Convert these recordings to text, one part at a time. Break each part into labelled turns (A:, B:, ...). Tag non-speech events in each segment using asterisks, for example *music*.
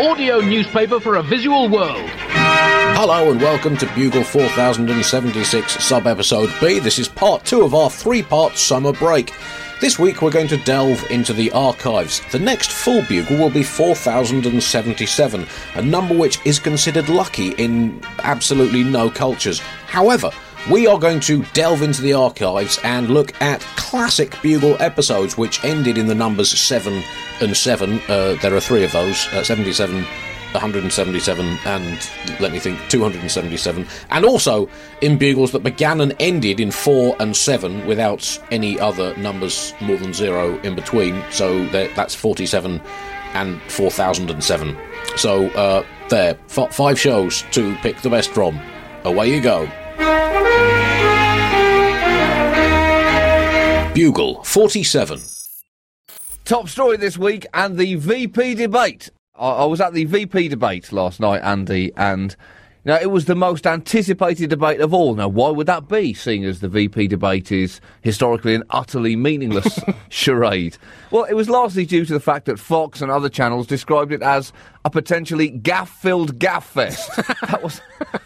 A: audio newspaper for a visual world.
B: Hello and welcome to Bugle 4076 sub episode B. This is part two of our three part summer break. This week we're going to delve into the archives. The next full bugle will be 4077, a number which is considered lucky in absolutely no cultures. However, we are going to delve into the archives and look at classic Bugle episodes which ended in the numbers 7 and 7. Uh, there are three of those uh, 77, 177, and let me think, 277. And also in Bugles that began and ended in 4 and 7 without any other numbers more than 0 in between. So that's 47 and 4007. So uh, there, f- five shows to pick the best from. Away you go. Bugle 47.
C: Top story this week and the VP debate. I, I was at the VP debate last night, Andy, and know, it was the most anticipated debate of all. Now, why would that be, seeing as the VP debate is historically an utterly meaningless *laughs* charade? Well, it was largely due to the fact that Fox and other channels described it as a potentially gaffe-filled gaffe fest. *laughs* that was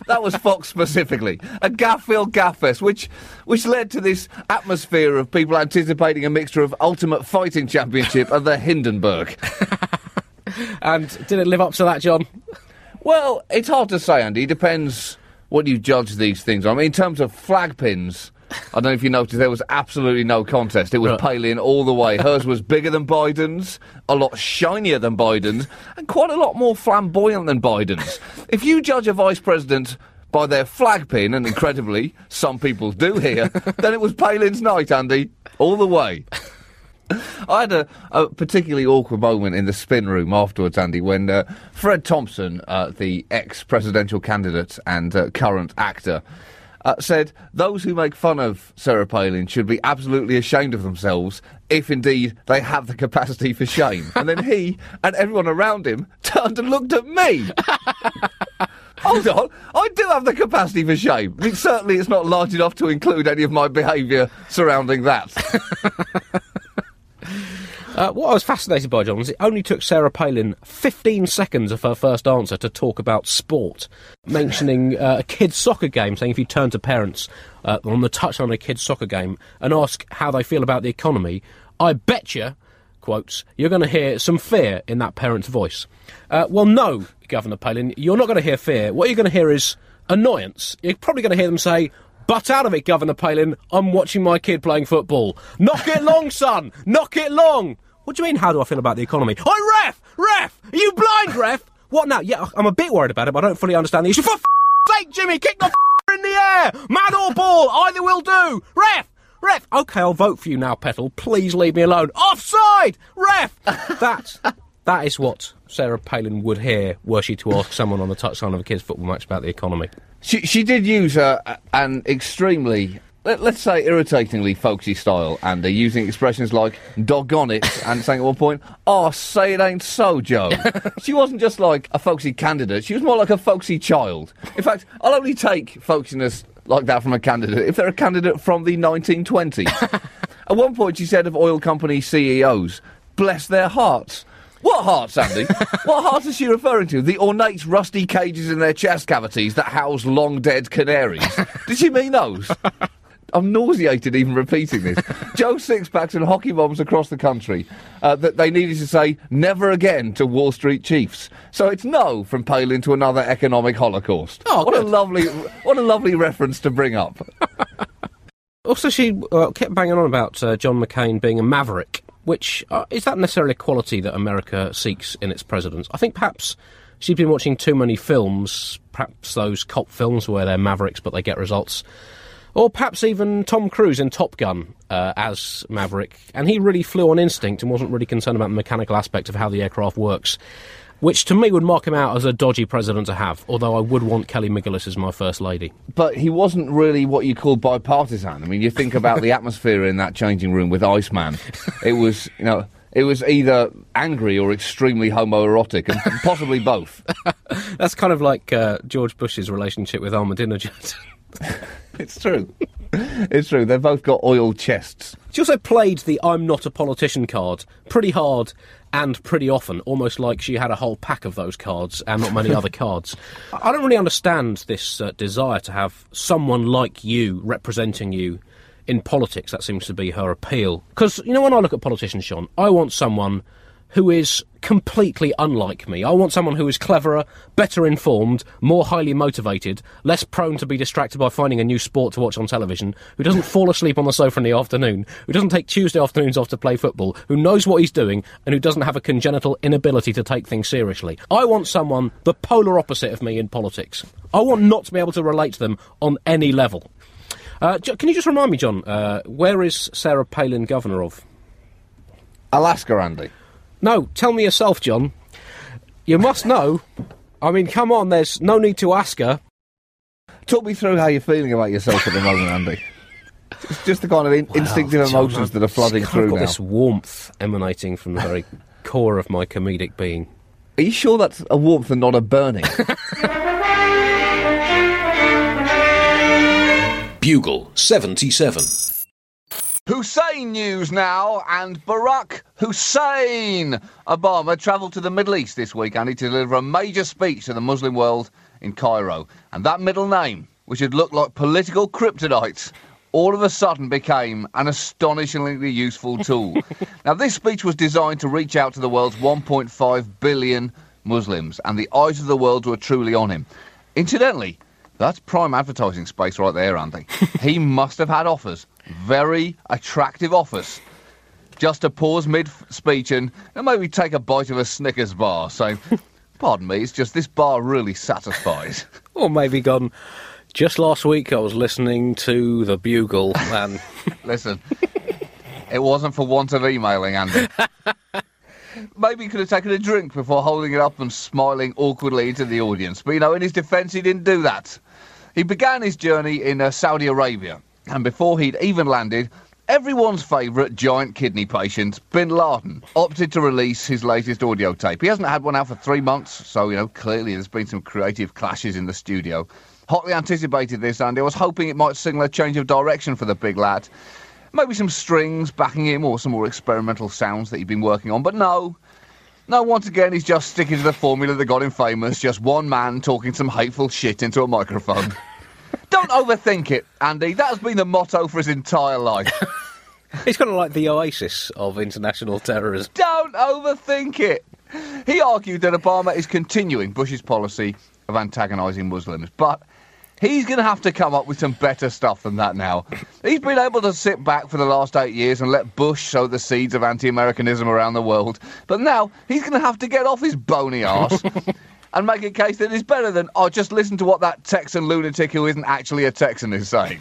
C: that was Fox specifically, a gaffe-filled gaffe fest, which which led to this atmosphere of people anticipating a mixture of Ultimate Fighting Championship and the Hindenburg. *laughs*
D: And did it live up to that, John?
C: Well, it's hard to say, Andy. It depends what you judge these things on. I mean, in terms of flag pins, I don't know if you noticed, there was absolutely no contest. It was
D: Right.
C: Palin all the way. Hers was bigger than Biden's, a lot shinier than Biden's, and quite a lot more flamboyant than Biden's. If you judge a vice president by their flag pin, and incredibly, some people do here, then it was Palin's night, Andy, all the way. I had a, a particularly awkward moment in the spin room afterwards, Andy, when uh, Fred Thompson, uh, the ex-presidential candidate and uh, current actor, uh, said those who make fun of Sarah Palin should be absolutely ashamed of themselves if indeed they have the capacity for shame. and then he and everyone around him turned and looked at me. *laughs* Hold on, I do have the capacity for shame. I mean, certainly it's not large enough to include any of my behaviour surrounding that. *laughs*
D: Uh, what I was fascinated by, John, was it only took Sarah Palin 15 seconds of her first answer to talk about sport, mentioning uh, a kid's soccer game, saying if you turn to parents uh, on the touchline of a kid's soccer game and ask how they feel about the economy, I bet you, quotes, you're going to hear some fear in that parent's voice. Uh, well, no, Governor Palin, you're not going to hear fear. What you're going to hear is annoyance. You're probably going to hear them say, Butt out of it, Governor Palin. I'm watching my kid playing football. Knock it long, *laughs* son. Knock it long. What do you mean, how do I feel about the economy? Oi, ref! Ref! Are you blind, ref? What now? Yeah, I'm a bit worried about it, but I don't fully understand the issue. For f- sake, Jimmy, kick the in the air! Mad or ball, either will do! Ref! Ref! Okay, I'll vote for you now, Petal. Please leave me alone. Offside! Ref! That's, that is what Sarah Palin would hear were she to ask someone on the touchline of a kid's football match about the economy.
C: She she did use uh, a- an extremely let, let's say irritatingly folksy style, and uh, using expressions like "doggone it" *laughs* and saying at one point, "Oh, say it ain't so, Joe." *laughs* she wasn't just like a folksy candidate; she was more like a folksy child. In fact, I'll only take folksiness like that from a candidate if they're a candidate from the 1920s. *laughs* at one point, she said of oil company CEOs, "Bless their hearts." What hearts, Andy? *laughs* what hearts is she referring to? The ornate rusty cages in their chest cavities that house long dead canaries? Did she mean those? *laughs* I'm nauseated even repeating this. Joe Sixpacks and hockey bombs across the country uh, that they needed to say never again to Wall Street chiefs. So it's no from Palin to another economic holocaust.
D: Oh,
C: what a lovely, what a lovely reference to bring up. *laughs*
D: Also, she uh, kept banging on about uh, John McCain being a maverick, which uh, is that necessarily quality that America seeks in its presidents? I think perhaps she's been watching too many films, perhaps those cop films where they're mavericks but they get results. Or perhaps even Tom Cruise in Top Gun uh, as Maverick, and he really flew on instinct and wasn't really concerned about the mechanical aspect of how the aircraft works, which to me would mark him out as a dodgy president to have, although I would want Kelly McGillis as my First Lady.
C: But he wasn't really what you call bipartisan. I mean, you think about the *laughs* atmosphere in that changing room with Iceman. It was, you know, it was either angry or extremely homoerotic, and possibly both. *laughs*
D: That's kind of like uh, George Bush's relationship with Ahmadinejad. *laughs*
C: It's true. It's true. They've both got oil chests.
D: She also played the I'm not a politician card pretty hard and pretty often, almost like she had a whole pack of those cards and not many other cards. *laughs* I don't really understand this uh, desire to have someone like you representing you in politics. That seems to be her appeal. Because, you know, when I look at politicians, Sean, I want someone who is completely unlike me. I want someone who is cleverer, better informed, more highly motivated, less prone to be distracted by finding a new sport to watch on television, who doesn't fall asleep on the sofa in the afternoon, who doesn't take Tuesday afternoons off to play football, who knows what he's doing, and who doesn't have a congenital inability to take things seriously. I want someone the polar opposite of me in politics. I want not to be able to relate to them on any level. Uh, can you just remind me, John, uh, where is Sarah Palin governor of?
C: Alaska, Andy.
D: No, tell me yourself, John. You must know. I mean, come on, there's no need to ask her.
C: Talk me through how you're feeling about yourself at the moment, Andy. It's just the kind of in- instinctive
D: John,
C: emotions that are flooding
D: I've
C: through
D: got
C: now.
D: this warmth emanating from the very *laughs* core of my comedic being.
C: Are you sure that's a warmth and not a burning? *laughs*
B: Bugle 77.
C: Hussein news now, and Barack Hussein Obama travelled to the Middle East this week and he to deliver a major speech to the Muslim world in Cairo. And that middle name, which had looked like political kryptonite, all of a sudden became an astonishingly useful tool. *laughs* now, this speech was designed to reach out to the world's 1.5 billion Muslims, and the eyes of the world were truly on him. Incidentally, that's prime advertising space right there, Andy. *laughs* he must have had offers, very attractive offers, just to pause mid speech and, and maybe take a bite of a Snickers bar. So, *laughs* pardon me, it's just this bar really satisfies. *laughs*
D: Or maybe gone. Just last week, I was listening to the Bugle, and *laughs*
C: Listen, it wasn't for want of emailing, Andy. Maybe he could have taken a drink before holding it up and smiling awkwardly into the audience. But, you know, in his defence, he didn't do that. He began his journey in uh, Saudi Arabia, and before he'd even landed, everyone's favourite giant kidney patient, Bin Laden, opted to release his latest audio tape. He hasn't had one out for three months, so, you know, clearly there's been some creative clashes in the studio. Hotly anticipated this, Andy. I was hoping it might signal a change of direction for the big lad. Maybe some strings backing him or some more experimental sounds that he'd been working on, but no. No, once again, he's just sticking to the formula that got him famous just one man talking some hateful shit into a microphone. *laughs* Don't overthink it, Andy. That has been the motto for his entire life. *laughs*
D: he's kind of like the oasis of international terrorism.
C: Don't overthink it. He argued that Obama is continuing Bush's policy of antagonising Muslims, but he's going to have to come up with some better stuff than that now. He's been able to sit back for the last eight years and let Bush sow the seeds of anti Americanism around the world, but now he's going to have to get off his bony arse. *laughs* And make a case that is better than, oh, just listen to what that Texan lunatic who isn't actually a Texan is saying.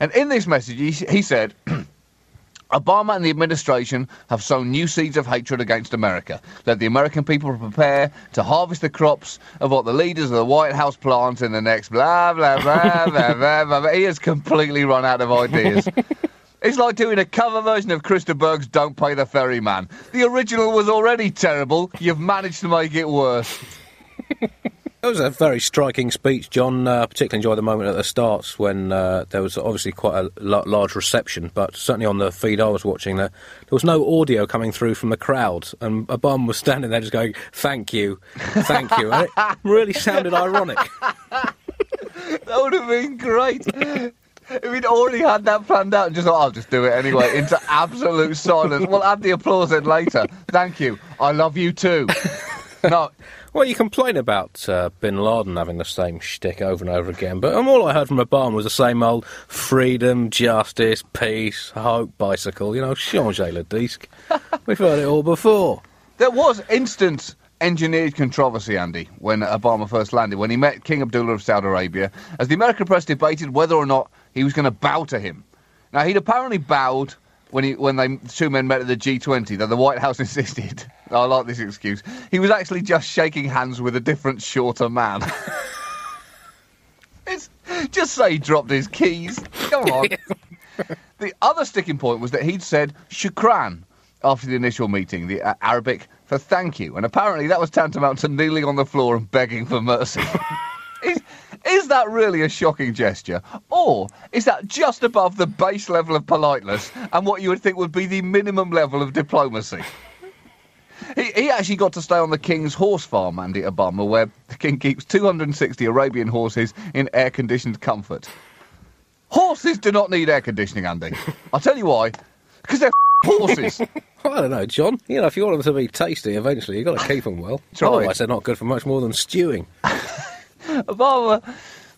C: And in this message, he, he said, *clears throat* Obama and the administration have sown new seeds of hatred against America. Let the American people prepare to harvest the crops of what the leaders of the White House plant in the next blah, blah, blah, blah, blah, blah. blah. He has completely run out of ideas. *laughs* It's like doing a cover version of Chris de Burgh's Don't Pay the Ferryman. The original was already terrible. You've managed to make it worse.
D: That was a very striking speech, John. Uh, particularly enjoyed the moment at the start when uh, there was obviously quite a large reception, but certainly on the feed I was watching, there, there was no audio coming through from the crowd, and Obama was standing there just going, "Thank you, thank you." And it really sounded ironic. *laughs*
C: That would have been great. If he'd already had that planned out and just thought, I'll just do it anyway, into absolute silence. We'll add the applause in later. Thank you. I love you too. No, *laughs*
D: Well, you complain about uh, Bin Laden having the same shtick over and over again, but um, all I heard from Obama was the same old freedom, justice, peace, hope, bicycle. You know, changer le disque. *laughs* We've heard it all before.
C: there was instant engineered controversy, Andy, when Obama first landed, when he met King Abdullah of Saudi Arabia, as the American press debated whether or not he was going to bow to him. Now, he'd apparently bowed when he when they two men met at the G20, though the White House *laughs* insisted. I like this excuse. He was actually just shaking hands with a different, shorter man. *laughs* it's, just say he dropped his keys. Come on. *laughs* the other sticking point was that he'd said shukran after the initial meeting, the uh, Arabic for thank you, and apparently that was tantamount to kneeling on the floor and begging for mercy. Is, that really a shocking gesture? Or is that just above the base level of politeness and what you would think would be the minimum level of diplomacy? He, he actually got to stay on the King's horse farm, Andy Obama, where the King keeps 260 Arabian horses in air conditioned comfort. Horses do not need air conditioning, Andy. I'll tell you why. Because they're horses. *laughs*
D: I don't know, John. You know, if you want them to be tasty, eventually you've got to keep them well. Otherwise, they're not good for much more than stewing. *laughs* *laughs*
C: Obama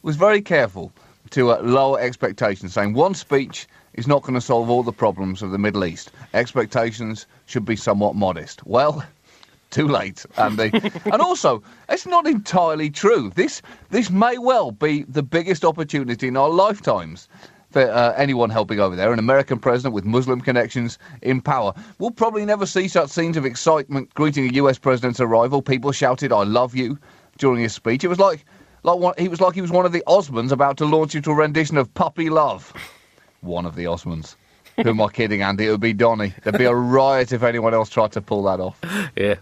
C: was very careful to uh, lower expectations, saying one speech is not going to solve all the problems of the Middle East. Expectations should be somewhat modest. Well, *laughs* too late, Andy. *laughs* and also, it's not entirely true. This this may well be the biggest opportunity in our lifetimes for uh, anyone helping over there. An American president with Muslim connections in power. We'll probably never see such scenes of excitement greeting a US president's arrival. People shouted, "I love you." during his speech. It was like, like one, he was like he was one of the Osmonds about to launch into a rendition of Puppy Love. One of the Osmonds. Who am I kidding, Andy? It would be Donny. There'd be a riot if anyone else tried to pull that off.
D: Yeah,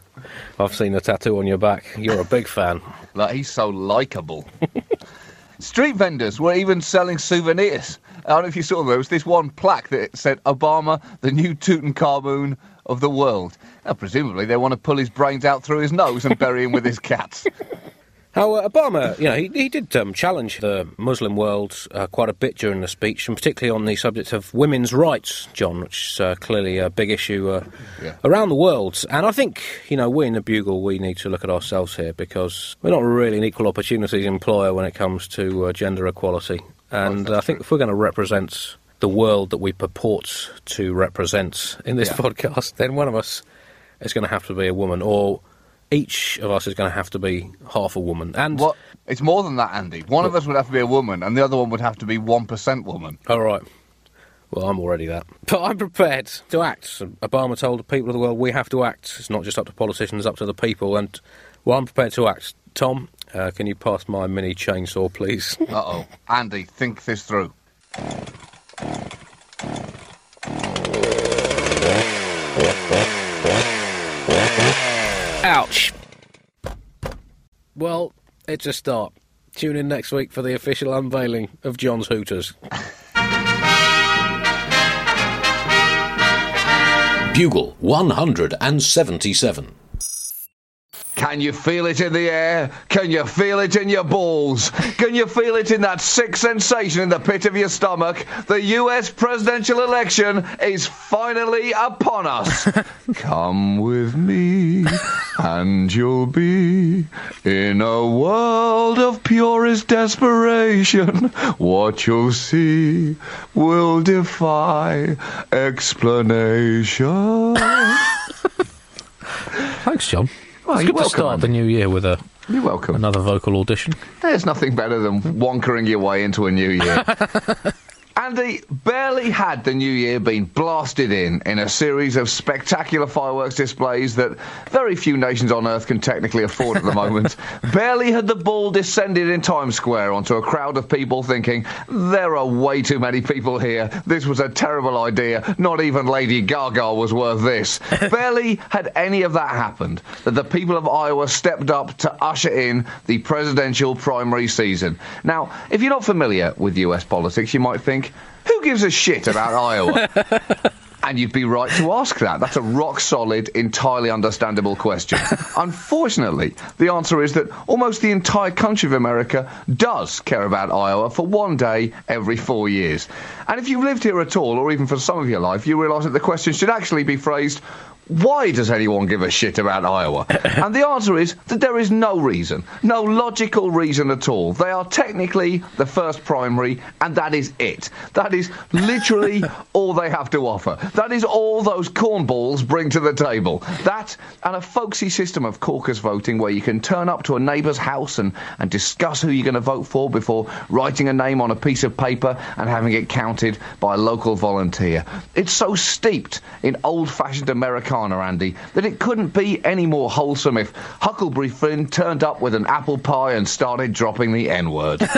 D: I've seen the tattoo on your back. You're a big fan.
C: Like he's so likable. *laughs* Street vendors were even selling souvenirs. I don't know if you saw there was this one plaque that said Obama, the new Tutankhamun of the world. Now, presumably they want to pull his brains out through his nose and bury him with his cats. *laughs*
D: How uh, Obama, you know, he, he did um, challenge the Muslim world uh, quite a bit during the speech, and particularly on the subject of women's rights, John, which is uh, clearly a big issue uh,
C: Yeah.
D: around the world. And I think, you know, we in the Bugle, we need to look at ourselves here because we're not really an equal opportunities employer when it comes to uh, gender equality. And I think if we're going to represent the world that we purport to represent in this
C: Yeah. *laughs*
D: podcast, then one of us is going to have to be a woman, or each of us is going to have to be half a woman. And
C: What? It's more than that, Andy. One of us would have to be a woman, and the other one would have to be one percent woman.
D: all right, well, I'm already that, but I'm prepared to act. Obama told the people of the world we have to act. It's not just up to politicians; it's up to the people. And well, I'm prepared to act. Tom, uh, can you pass my mini chainsaw, please? *laughs*
C: Uh oh, Andy, think this through.
D: Ouch. Well, it's a start. Tune in next week for the official unveiling of John's Hooters.
B: Bugle 177.
C: Can you feel it in the air? Can you feel it in your balls? Can you feel it in that sick sensation in the pit of your stomach? The US presidential election is finally upon us. *laughs* Come with me, and you'll be in a world of purest desperation. What you'll see will defy explanation. *laughs*
D: Thanks, John.
C: Well,
D: it's good to
C: welcome,
D: start the new year with a
C: You're welcome.
D: another vocal audition.
C: There's nothing better than wonkering your way into a new year. *laughs* Andy, barely had the new year been blasted in in a series of spectacular fireworks displays that very few nations on earth can technically afford at the moment. *laughs* barely had the ball descended in Times Square onto a crowd of people thinking, there are way too many people here. This was a terrible idea. Not even Lady Gaga was worth this. *laughs* barely had any of that happened that the people of Iowa stepped up to usher in the presidential primary season. Now, if you're not familiar with US politics, you might think, who gives a shit about Iowa? *laughs* And you'd be right to ask that. That's a rock solid, entirely understandable question. *laughs* Unfortunately, the answer is that almost the entire country of America does care about Iowa for one day every four years. And if you've lived here at all, or even for some of your life, you realise that the question should actually be phrased why does anyone give a shit about Iowa? *laughs* and the answer is that there is no reason, no logical reason at all. They are technically the first primary, and that is it. That is literally *laughs* all they have to offer. That is all those cornballs bring to the table. That and a folksy system of caucus voting where you can turn up to a neighbour's house and, and discuss who you're going to vote for before writing a name on a piece of paper and having it counted by a local volunteer. It's so steeped in old fashioned Americana, Andy, that it couldn't be any more wholesome if Huckleberry Finn turned up with an apple pie and started dropping the N word. *laughs*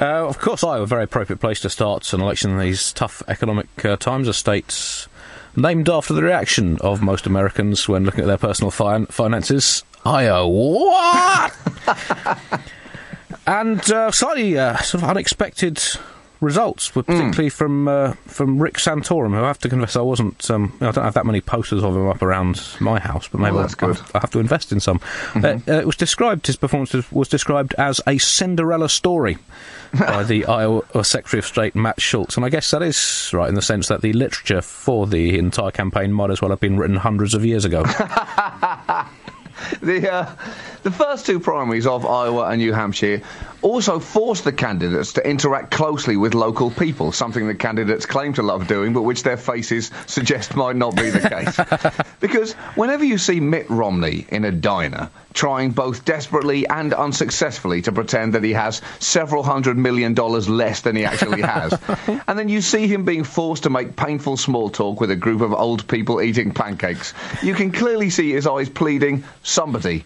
D: Uh, of course, Iowa, a very appropriate place to start an election in these tough economic uh, times. A state named after the reaction of most Americans when looking at their personal fin- finances. Iowa, what? *laughs* and uh, slightly uh, sort of unexpected results, were particularly from uh, from Rick Santorum, who I have to confess I wasn't. Um, I don't have that many posters of him up around my house, but maybe
C: Well, that's
D: I'll,
C: good.
D: I'll have to invest in some. Uh, uh, it was described. His performance was, described as a Cinderella story by the *laughs* Iowa Secretary of State Matt Schultz, and I guess that is right in the sense that the literature for the entire campaign might as well have been written hundreds of years ago. *laughs*
C: The, uh, the first two primaries of Iowa and New Hampshire also forced the candidates to interact closely with local people, something that candidates claim to love doing, but which their faces suggest might not be the case. *laughs* because whenever you see Mitt Romney in a diner, trying both desperately and unsuccessfully to pretend that he has several hundred million dollars less than he actually has, *laughs* and then you see him being forced to make painful small talk with a group of old people eating pancakes, you can clearly see his eyes pleading, somebody,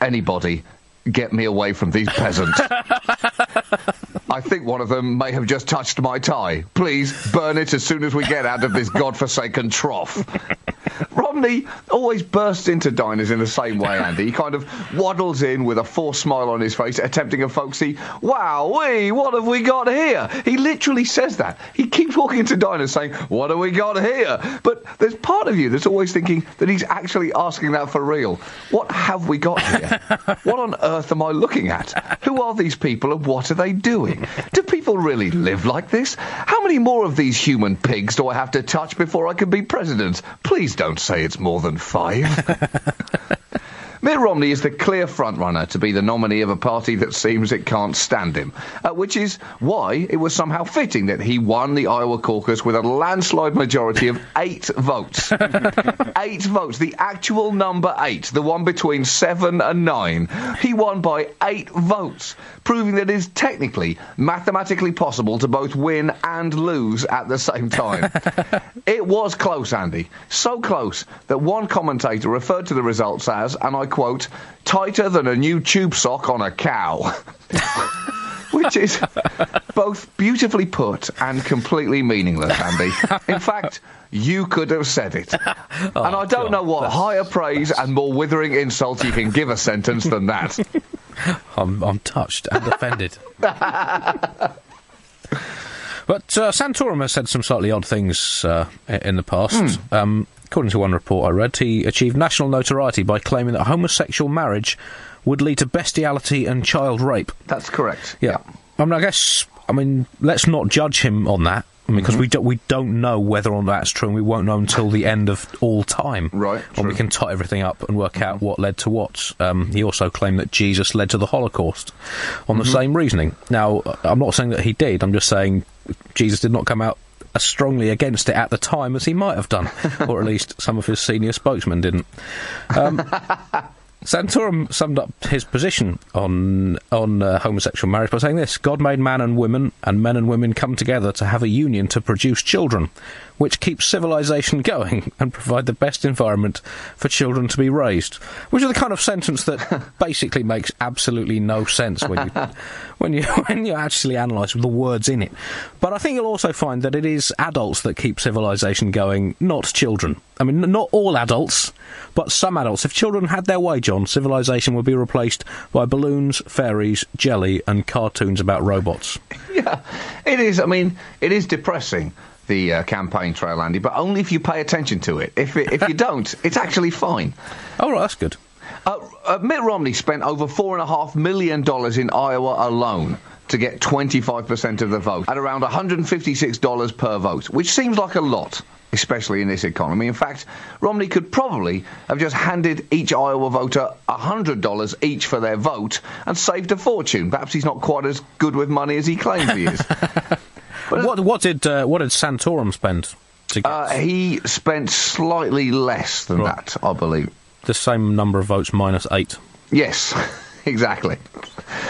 C: anybody, get me away from these peasants. *laughs* I think one of them may have just touched my tie. Please burn it as soon as we get out of this godforsaken trough. Romney always bursts into diners in the same way, Andy. He kind of waddles in with a forced smile on his face, attempting a folksy, wow, what have we got here? He literally says that. He keeps walking into diners saying, what have we got here? But there's part of you that's always thinking that he's actually asking that for real. What have we got here? what on earth am I looking at? Who are these people and what are they doing? *laughs* Do people really live like this? How many more of these human pigs do I have to touch before I can be president? Please don't say it's more than five. *laughs* Mitt Romney is the clear frontrunner to be the nominee of a party that seems it can't stand him, uh, which is why it was somehow fitting that he won the Iowa caucus with a landslide majority of *laughs* eight votes. eight votes, the actual number eight, the one between seven and nine. He won by eight votes, proving that it is technically, mathematically possible to both win and lose at the same time. *laughs* it was close, Andy. So close that one commentator referred to the results as, and I quote, tighter than a new tube sock on a cow. *laughs* Which is both beautifully put and completely meaningless, Andy. In fact, you could have said it. *laughs* and I don't
D: God,
C: know what higher praise and more withering insult you can give a sentence than that. *laughs*
D: I'm, I'm touched and offended. But uh, Santorum has said some slightly odd things uh, in the past. Um, according to one report I read, he achieved national notoriety by claiming that homosexual marriage would lead to bestiality and child rape.
C: That's correct.
D: Yeah. I mean, I guess, I mean, let's not judge him on that. Because
C: Mm-hmm.
D: we, do, we don't know whether or not that's true, and we won't know until the end of all time.
C: Right,
D: When we can tie everything up and work out what led to what. Um, he also claimed that Jesus led to the Holocaust on the same reasoning. Now, I'm not saying that he did, I'm just saying Jesus did not come out as strongly against it at the time as he might have done, or at least some of his senior spokesmen didn't. Um, *laughs* Santorum summed up his position on on uh, homosexual marriage by saying this: God made man and women, and men and women come together to have a union to produce children, which keeps civilization going *laughs* and provide the best environment for children to be raised. Which is the kind of sentence that *laughs* basically makes absolutely no sense when you *laughs* when you when you actually analyse the words in it. But I think you'll also find that it is adults that keep civilization going, not children. I mean, not all adults, but some adults. If children had their way, John, civilization would be replaced by balloons, fairies, jelly, and cartoons about robots.
C: Yeah, it is. I mean, it is depressing. The uh, campaign trail, Andy, but only if you pay attention to it. If it, if you *laughs* don't, it's actually fine.
D: Oh, right, that's good.
C: Uh, uh, Mitt Romney spent over four and a half million dollars in Iowa alone to get 25% of the vote at around $156 per vote, which seems like a lot, especially in this economy. In fact, Romney could probably have just handed each Iowa voter $100 each for their vote and saved a fortune. Perhaps he's not quite as good with money as he claims he is. *laughs*
D: What, what did uh, what did Santorum spend to get
C: Uh, he spent slightly less than
D: Right.
C: that, I believe.
D: the same number of votes minus eight?
C: Yes, *laughs* exactly.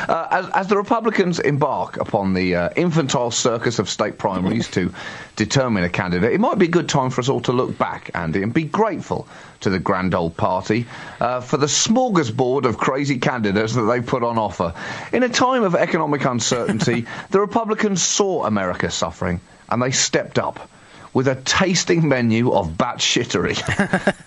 C: Uh, as, as the Republicans embark upon the uh, infantile circus of state primaries to determine a candidate, it might be a good time for us all to look back, Andy, and be grateful to the grand old party uh, for the smorgasbord of crazy candidates that they put on offer. In a time of economic uncertainty, *laughs* the Republicans saw America suffering and they stepped up with a tasting menu of batshittery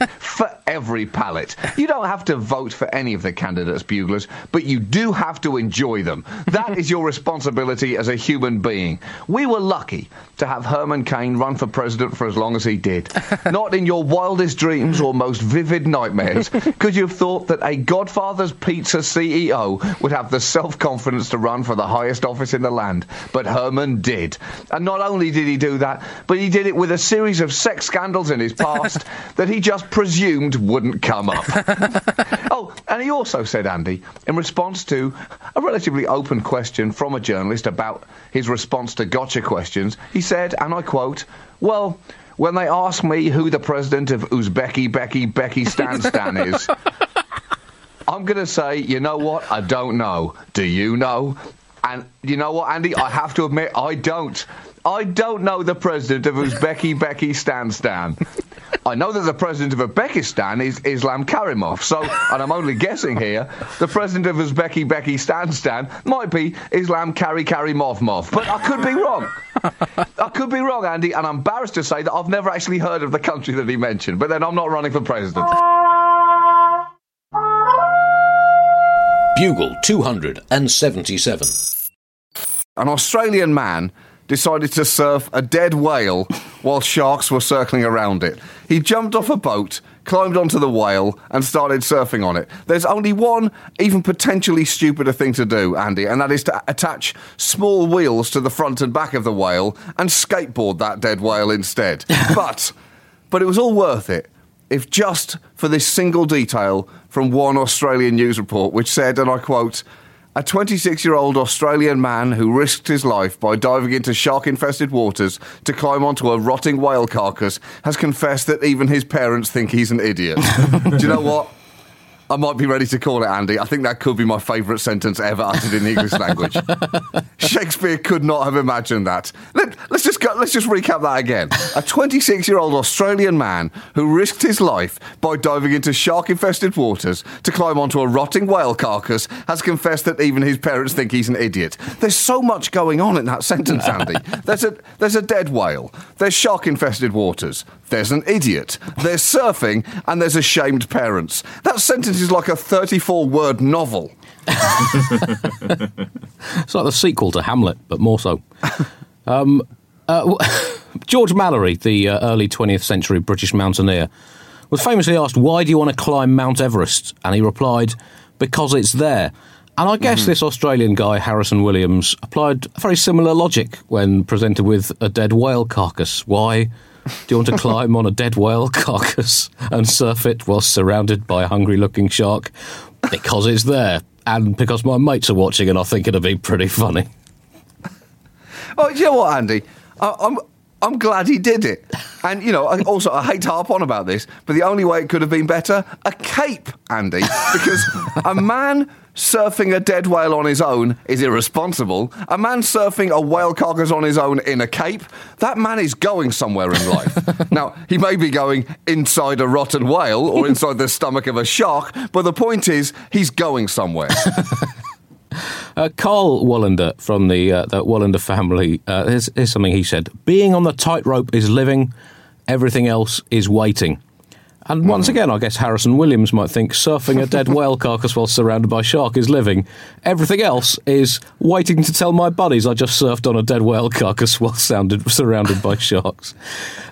C: *laughs* for
E: every palate. You don't have to vote for any of the candidates, buglers, but you do have to enjoy them. That is your responsibility as a human being. We were lucky to have Herman Cain run for president for as long as he did. *laughs* Not in your wildest dreams or most vivid nightmares could you have thought that a Godfather's Pizza CEO would have the self confidence to run for the highest office in the land. But Herman did. And not only did he do that, but he did it with a series of sex scandals in his past *laughs* that he just presumed wouldn't come up. *laughs* oh, and he also said, Andy, in response to a relatively open question from a journalist about his response to gotcha questions, he said, and I quote, Well, when they ask me who the president of Uzbeki Becky Becky Stan Stan is, I'm going to say, you know what? I don't know. Do you know? And you know what, Andy? I have to admit, I don't. I don't know the president of Uzbeki Becky Stan Stan. I know that the president of Uzbekistan is Islam Karimov. So, and I'm only guessing here, the president of Uzbeki Becky Stan Stan might be Islam Kari Karimov Mov. But I could be wrong. I could be wrong, Andy, and I'm embarrassed to say that I've never actually heard of the country that he mentioned. But then I'm not running for president.
B: Bugle 277.
C: An Australian man decided to surf a dead whale while sharks were circling around it. He jumped off a boat, climbed onto the whale, and started surfing on it. There's only one, even potentially stupider thing to do, Andy, and that is to attach small wheels to the front and back of the whale and skateboard that dead whale instead. *laughs* but, but it was all worth it if just for this single detail from one Australian news report, which said, and I quote, a 26 year old Australian man who risked his life by diving into shark infested waters to climb onto a rotting whale carcass has confessed that even his parents think he's an idiot. Do you know what? I might be ready to call it, Andy. I think that could be my favourite sentence ever uttered in the English language. *laughs* Shakespeare could not have imagined that. Let, us just go, let's just recap that again. A 26-year-old Australian man who risked his life by diving into shark-infested waters to climb onto a rotting whale carcass has confessed that even his parents think he's an idiot. There's so much going on in that sentence, Andy. *laughs* There's a there's a dead whale. There's shark-infested waters. There's an idiot. There's surfing, and there's ashamed parents. That sentence is like a 34 word novel. *laughs*
D: it's like the sequel to Hamlet, but more so. *laughs* Um, uh, *laughs* George Mallory, the uh, early 20th century British mountaineer, was famously asked, Why do you want to climb Mount Everest? And he replied, Because it's there. And I guess mm-hmm. this Australian guy, Harrison Williams, applied a very similar logic when presented with a dead whale carcass. Why? Do you want to climb on a dead whale *laughs* carcass and surf it while surrounded by a hungry looking shark? Because it's there. And because my mates are watching and I think it'll be pretty funny.
C: Oh, you know what, Andy? I, I'm I'm glad he did it. And, you know, I, also, I hate to harp on about this, but the only way it could have been better, a cape, Andy. Because a man surfing a dead whale on his own is irresponsible. A man surfing a whale carcass on his own in a cape, that man is going somewhere in life. *laughs* now, he may be going inside a rotten whale or inside the stomach of a shark, but the point is, he's going somewhere. *laughs*
D: Uh, Karl Wallenda from the, uh, the Wallenda family, uh, here's, here's something he said Being on the tightrope is living, everything else is waiting. And once again, I guess Harrison Williams might think surfing a dead *laughs* whale carcass while surrounded by shark is living. Everything else is waiting to tell my buddies I just surfed on a dead whale carcass while sounded, surrounded by sharks.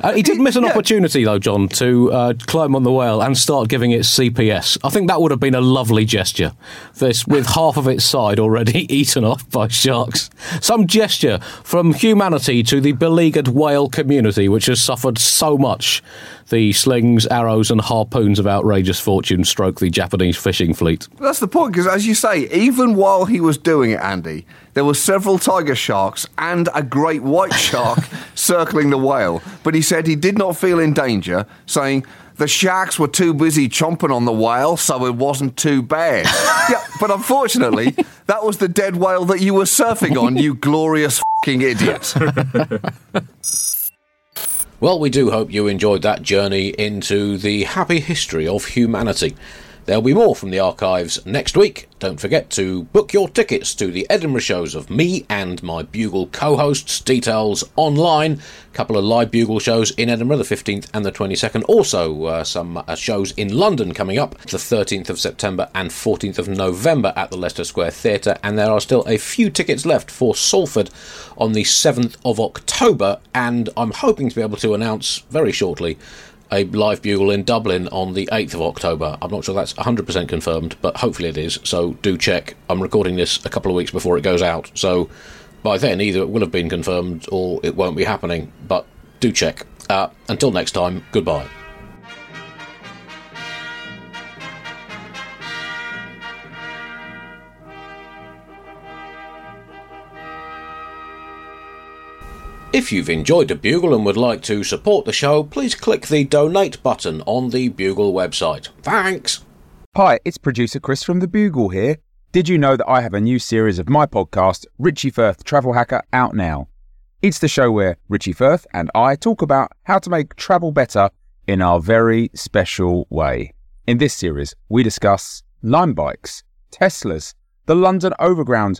D: Uh, he did miss an opportunity, though, John, to uh, climb on the whale and start giving it CPS. I think that would have been a lovely gesture. This, with *laughs* half of its side already *laughs* eaten off by sharks. Some gesture from humanity to the beleaguered whale community, which has suffered so much the slings, arrows, and harpoons of outrageous fortune stroke the Japanese fishing fleet.
C: That's the point, because as you say, even while he was doing it, Andy, there were several tiger sharks and a great white *laughs* shark circling the whale. But he said he did not feel in danger, saying, the sharks were too busy chomping on the whale, so it wasn't too bad. *laughs* yeah, but unfortunately, that was the dead whale that you were surfing on, you *laughs* glorious fucking idiot.
B: Well, we do hope you enjoyed that journey into the happy history of humanity.
D: There'll be more from the archives next week. Don't forget to book your tickets to the Edinburgh shows of me and my Bugle co hosts. Details online. A couple of live Bugle shows in Edinburgh, the 15th and the 22nd. Also, uh, some uh, shows in London coming up, the 13th of September and 14th of November at the Leicester Square Theatre. And there are still a few tickets left for Salford on the 7th of October. And I'm hoping to be able to announce very shortly a live bugle in Dublin on the 8th of October. I'm not sure that's 100% confirmed, but hopefully it is, so do check. I'm recording this a couple of weeks before it goes out, so by then either it will have been confirmed or it won't be happening, but do check. Uh, until next time, goodbye. If you've enjoyed the Bugle and would like to support the show, please click the donate button on the Bugle website. Thanks!
F: Hi, it's producer Chris from The Bugle here. Did you know that I have a new series of my podcast, Richie Firth Travel Hacker, out now? It's the show where Richie Firth and I talk about how to make travel better in our very special way. In this series, we discuss Lime bikes, Teslas, the London Overground,